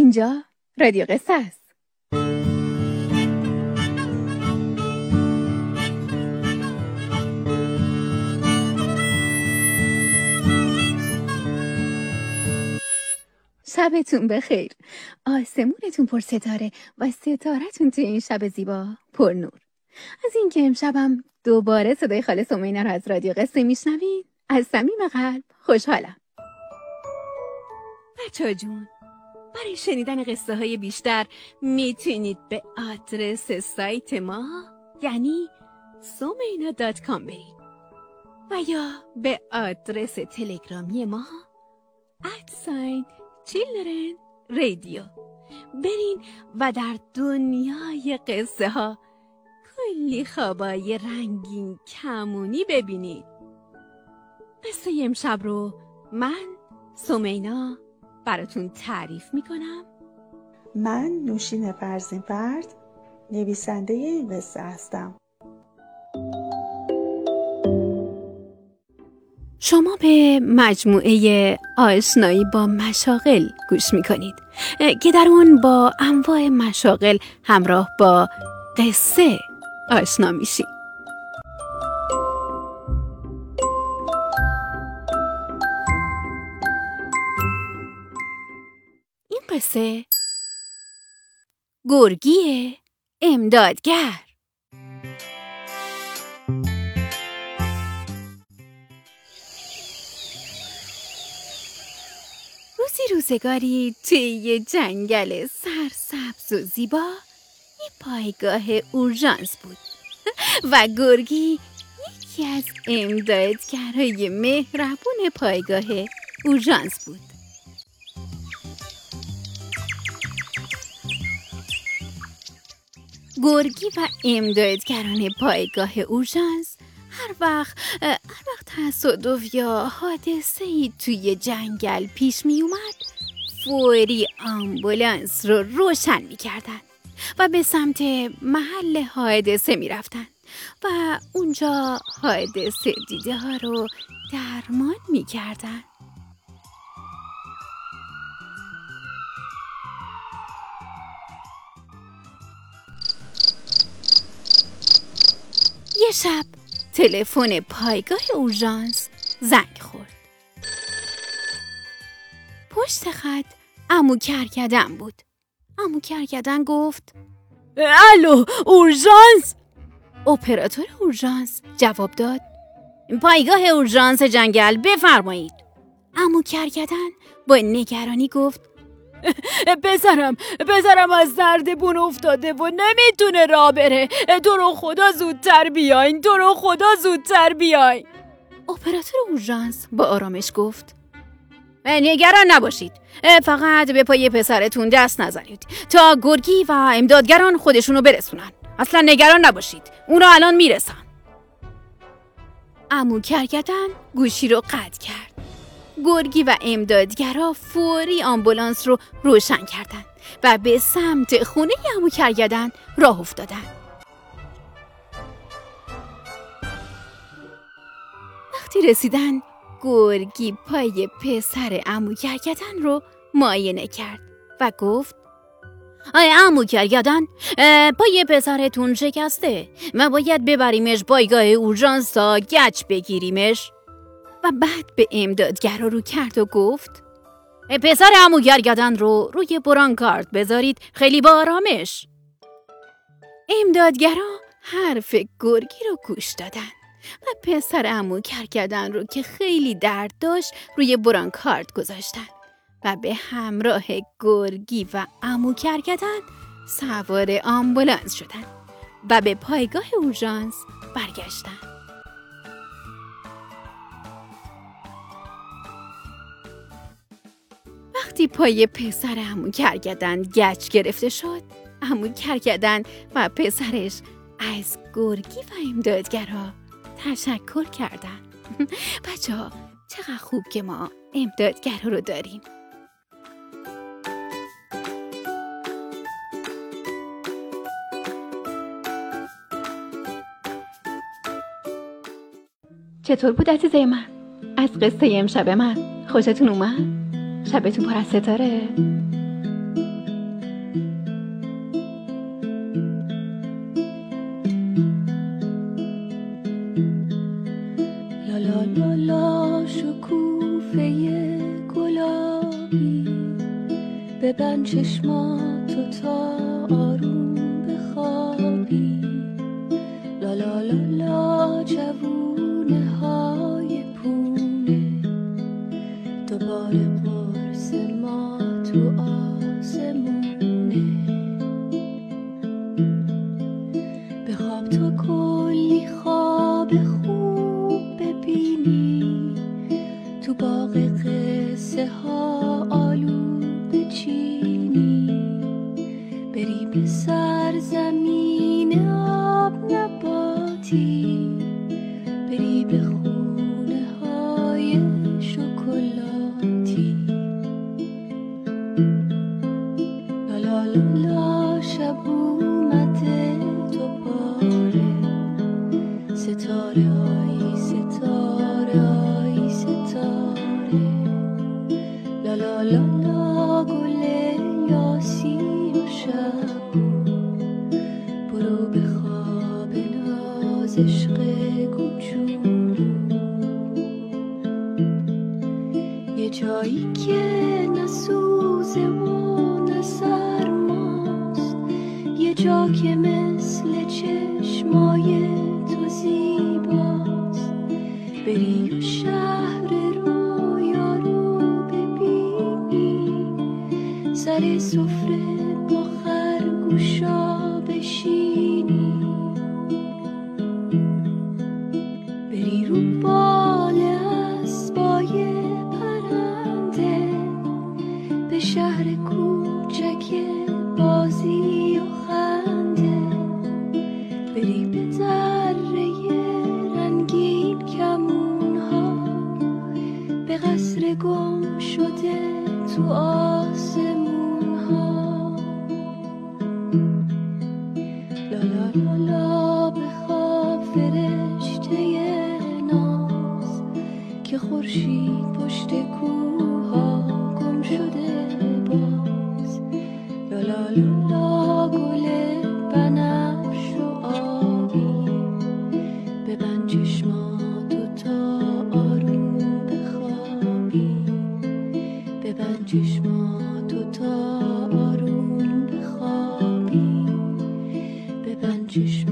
اینجا رادیو قصه است. شبتون بخیر. آسمونتون پر ستاره و ستارتون توی این شب زیبا پر نور. از اینکه امشبم دوباره صدای خاله سمینا رو از رادیو قصه میشنوید از صمیم قلب خوشحالم. بچه جون برای شنیدن قصه های بیشتر می‌تونید به آدرس سایت ما یعنی سومینا دات کام برید. و یا به آدرس تلگرامی ما ادساین چیلدرن رادیو. برین و در دنیای قصه ها کلی خوابای رنگین کمونی ببینید. قصه امشب رو من سومینا براتون تعریف می‌کنم. من نوشین فرزین فرد نویسنده این قصه هستم. شما به مجموعه آشنایی با مشاغل گوش می‌کنید که در اون با انواع مشاغل همراه با قصه آشنا میشید. قصه گرگی امدادگر. روزی روزگاری توی یه جنگل سرسبز و زیبا یه پایگاه اورژانس بود. و گرگی یکی از امدادگرای مهربون پایگاه اورژانس بود. گرگی و امدادگران پایگاه اورژانس هر وقت هر وقت تصادف یا حادثه ای توی جنگل پیش می اومد فوری آمبولانس رو روشن می کردن و به سمت محل حادثه می رفتن و اونجا حادثه دیده ها رو درمان می کردن. شب. تلفن پایگاه اورژانس. زنگ خورد. پشت خط امو کرکدن بود. امو کرکدن گفت الو اورژانس؟ اپراتور اورژانس جواب داد پایگاه اورژانس جنگل بفرمایید. امو کرکدن با نگرانی گفت پسرم پسرم از بون افتاده و نمی‌تونه را بره. تو رو خدا زودتر بیاین تو رو خدا زودتر بیاین. اپراتور اورژانس با آرامش گفت. نگران نباشید. فقط به پای پسرتون دست نزنید تا گرگی و امدادگران خودشونو برسونن. اصلا نگران نباشید. اونا الان می‌رسن. امو کرگدن گوشی رو قطع کرد. گرگی و امدادگرا فوری آمبولانس رو روشن کردند و به سمت خونه امو کرگدن راه افتادن. وقتی رسیدن گرگی پای پسر امو کرگدن رو معاینه کرد و گفت آیا امو کرگدن پای پسرتون شکسته. و باید ببریمش بایگاه اورژانس تا گچ بگیریمش. و بعد به امدادگرا رو کرد و گفت پسر امو گرگدن رو روی برانکارد بذارید خیلی با آرامش. امدادگرا حرف گرگی رو گوش دادن و پسر امو کرگدن رو که خیلی درد داشت روی برانکارد گذاشتن و به همراه گرگی و امو کرگدن سوار آمبولانس شدن و به پایگاه اورژانس برگشتن. وقتی پای پسر امو کرگدن گچ گرفته شد امو کرگدن و پسرش از گرگی و امدادگرا تشکر کردن بچه ها چقدر خوب که ما امدادگرا رو داریم چطور بود عزیزه من؟ از قصه امشب من خوشتون اومد؟ شبتون پر از ستاره. شکوفه گلابی. چشمات و تا تا کلی خواب خوب ببینی. تو باغ قصه ها آلو بچینی بری به سرزمین آب نباتی. بری به خونه های شکلاتی. لا لا لا لا ستاره آی ستاره. آی ستاره لا لا لا لا گل یاسی و شب. برو به خواب ناز عشق کوچولو یه جایی که نسوزه و نه سرماست. یه جا که مثل چشمای زیباست. بری و شهر رویا رو ببینی. سر سفره будешь